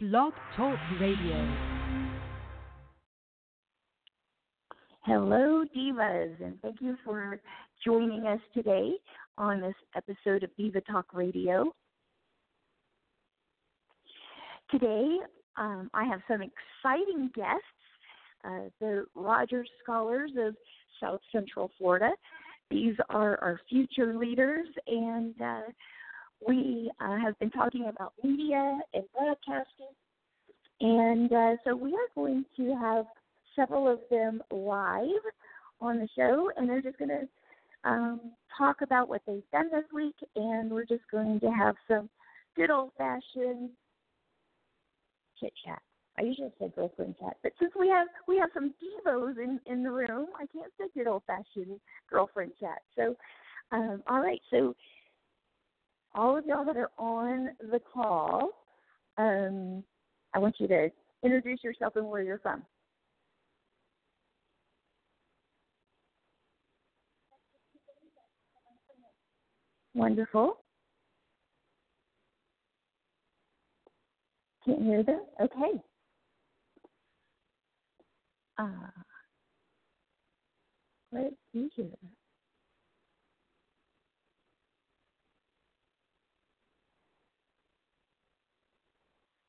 Blog Talk Radio. Hello, Divas, and thank you for joining us today on this episode of Diva Talk Radio. Today, um, I have some exciting guests, uh, the Rogers Scholars of South Central Florida. These are our future leaders, and uh, we uh, have been talking about media and broadcasting. And uh, so we are going to have several of them live on the show, and they're just going to um, talk about what they've done this week, and we're just going to have some good old fashioned chit chat. I usually say girlfriend chat, but since we have we have some divos in in the room, I can't say good old fashioned girlfriend chat. So, um, all right, so all of y'all that are on the call, um, I want you to introduce yourself and where you're from. Wonderful. Can't hear them? Okay. Uh, let's see here.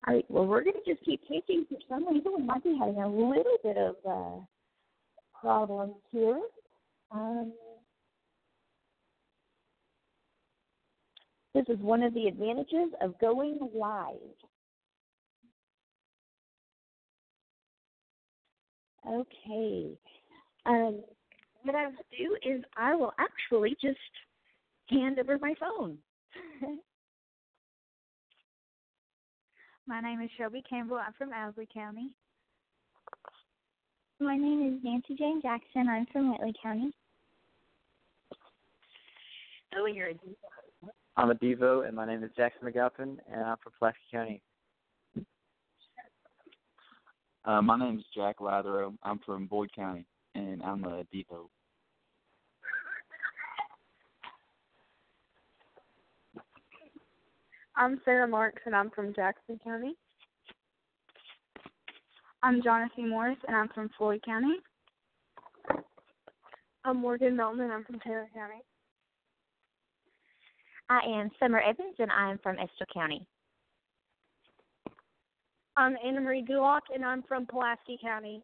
All right, well, we're going to just keep taking. For some reason, we might be having a little bit of uh, problems here. Um, this is one of the advantages of going live. Okay. Um, what I will do is I will actually just hand over my phone. My name is Shelby Campbell. I'm from Owsley County. My name is Nancy Jane Jackson. I'm from Whitley County. Oh, and you're a diva. I'm a Devo, and my name is Jackson McGuffin, and I'm from Pulaski County. Uh, my name is Jack Lathero. I'm from Boyd County, and I'm a Devo. I'm Sarah Marks, and I'm from Jackson County. I'm Jonathan Morris, and I'm from Floyd County. I'm Morgan Melton, and I'm from Taylor County. I am Summer Evans, and I am from Estill County. I'm Anna Marie Gulock, and I'm from Pulaski County.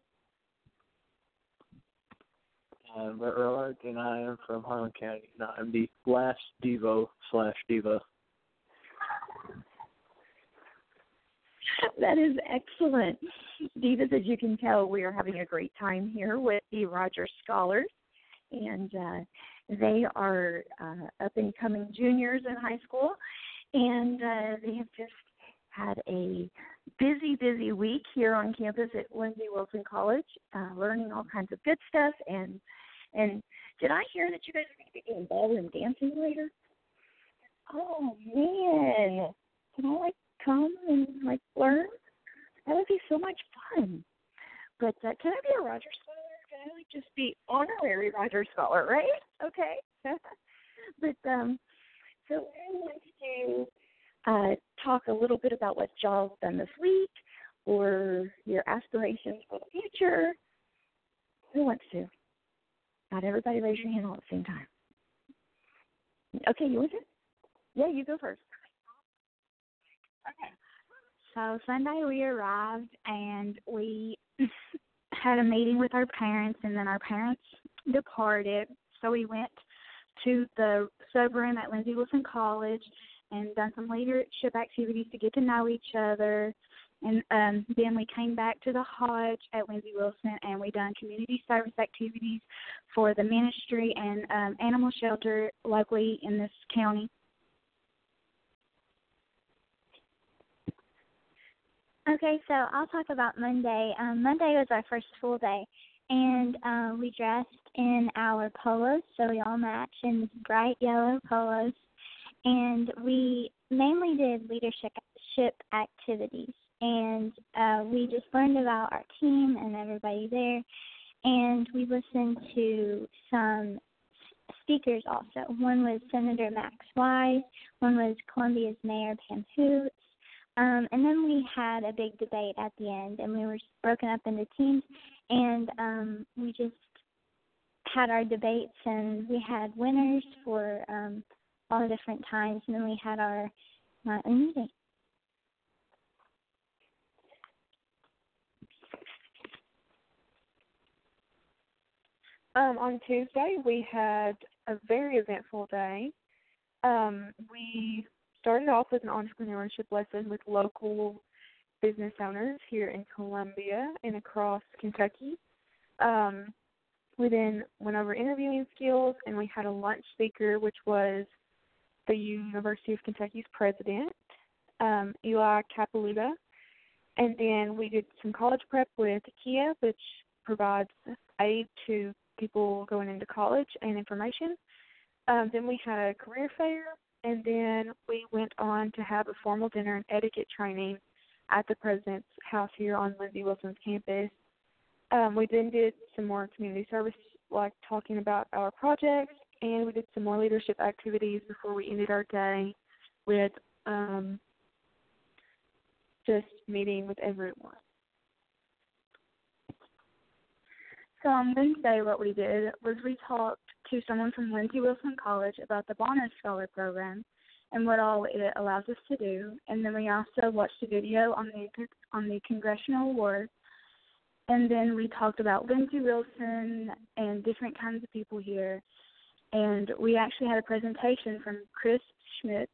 I'm Brett Roark, and I am from Harlan County, and I'm the last Devo slash Diva. That is excellent. Divas, as you can tell, we are having a great time here with the Rogers Scholars, and uh, they are uh, up and coming juniors in high school, and uh, they have just had a busy, busy week here on campus at Lindsey Wilson College, uh, learning all kinds of good stuff. And and did I hear that you guys are going to be doing ballroom dancing later? Oh man, can I like come and like learn? That would be so much fun. But uh, can I be a Rogers Scholar? Can I like just be honorary Rogers Scholar, right? Okay. but um, so I want to uh, talk a little bit about what y'all's done this week or your aspirations for the future. Who wants to? Not everybody raise your hand all at the same time. Okay, you want to? Yeah, you go first. Okay. So Sunday we arrived and we had a meeting with our parents, and then our parents departed. So we went to the sub room at Lindsey Wilson College and done some leadership activities to get to know each other. And um, then we came back to the Hodge at Lindsey Wilson, and we done community service activities for the ministry and um, animal shelter locally in this county. Okay, so I'll talk about Monday. Um, Monday was our first full day, and um, we dressed in our polos, so we all matched in bright yellow polos, and we mainly did leadership activities, and uh, we just learned about our team and everybody there, and we listened to some speakers also. One was Senator Max Wise, one was Columbia's Mayor Pam Hoots, Um, and then we had a big debate at the end, and we were broken up into teams, and um, we just had our debates, and we had winners for um, all different times, and then we had our uh, meeting. Um, on Tuesday, we had a very eventful day. Um, we started off with an entrepreneurship lesson with local business owners here in Columbia and across Kentucky. Um, we then went over interviewing skills, and we had a lunch speaker, which was the University of Kentucky's president, um, Eli Capilouto. And then we did some college prep with KHEAA, which provides aid to people going into college and information. Um, then we had a career fair, and then we went on to have a formal dinner and etiquette training at the president's house here on Lindsey Wilson's campus. Um, we then did some more community service, like talking about our projects, and we did some more leadership activities before we ended our day with um, just meeting with everyone. So on Wednesday, what we did was we talked to someone from Lindsey Wilson College about the Bonner Scholar Program and what all it allows us to do. And then we also watched a video on the on the Congressional Award. And then we talked about Lindsey Wilson and different kinds of people here. And we actually had a presentation from Chris Schmidt,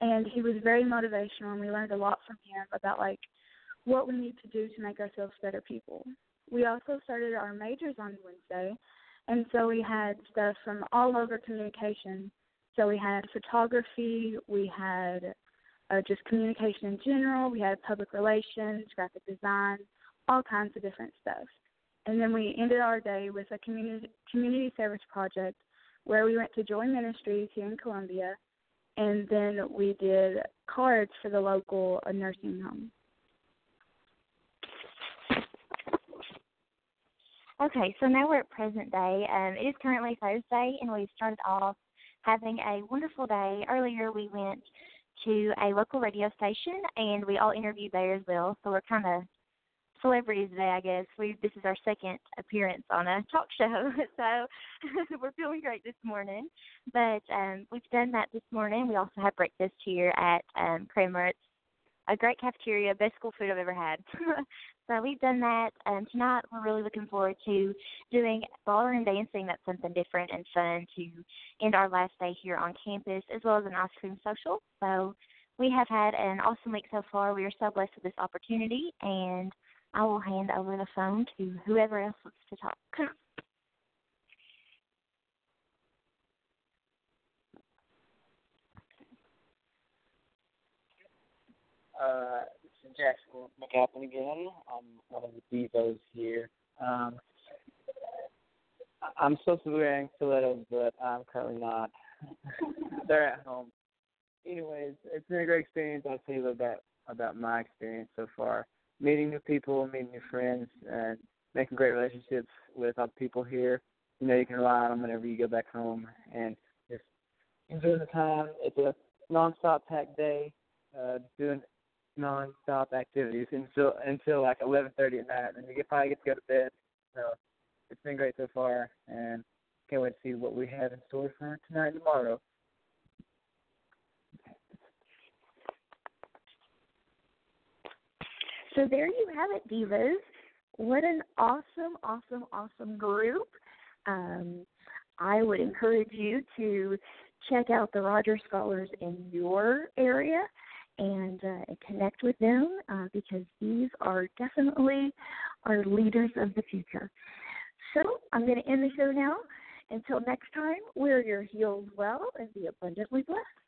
and he was very motivational, and we learned a lot from him about like what we need to do to make ourselves better people. We also started our majors on Wednesday, and so we had stuff from all over communication. So we had photography, we had uh, just communication in general, we had public relations, graphic design, all kinds of different stuff. And then we ended our day with a community community service project where we went to Joy Ministries here in Columbia, and then we did cards for the local uh, nursing home. Okay, so now we're at present day. Um, it is currently Thursday, and we started off having a wonderful day. Earlier, we went to a local radio station, and we all interviewed there as well. So we're kind of celebrities today, I guess. We this is our second appearance on a talk show, so we're feeling great this morning. But um, we've done that this morning. We also had breakfast here at um, Kramer. A great cafeteria, best school food I've ever had. so we've done that. and tonight we're really looking forward to doing ballroom dancing. That's something different and fun to end our last day here on campus, as well as an ice cream social. So we have had an awesome week so far. We are so blessed with this opportunity, and I will hand over the phone to whoever else wants to talk. Uh, is Jackson McGuffin again. I'm one of the divos here. Um, I'm supposed to be wearing stilettos, but I'm currently not. They're at home. Anyways, it's been a great experience. I'll tell you about about my experience so far. Meeting new people, meeting new friends, and making great relationships with other people here. You know, you can rely on them whenever you go back home, and just enjoying the time. It's a non-stop packed day. Uh, doing non-stop activities until until like 11:30 at night, and you probably get to go to bed. So it's been great so far, and can't wait to see what we have in store for tonight and tomorrow. So there you have it, divas. What an awesome, awesome, awesome group. Um, I would encourage you to check out the Rogers Scholars in your area and uh, connect with them uh, because these are definitely our leaders of the future. So I'm going to end the show now. Until next time, wear your heels well and be abundantly blessed.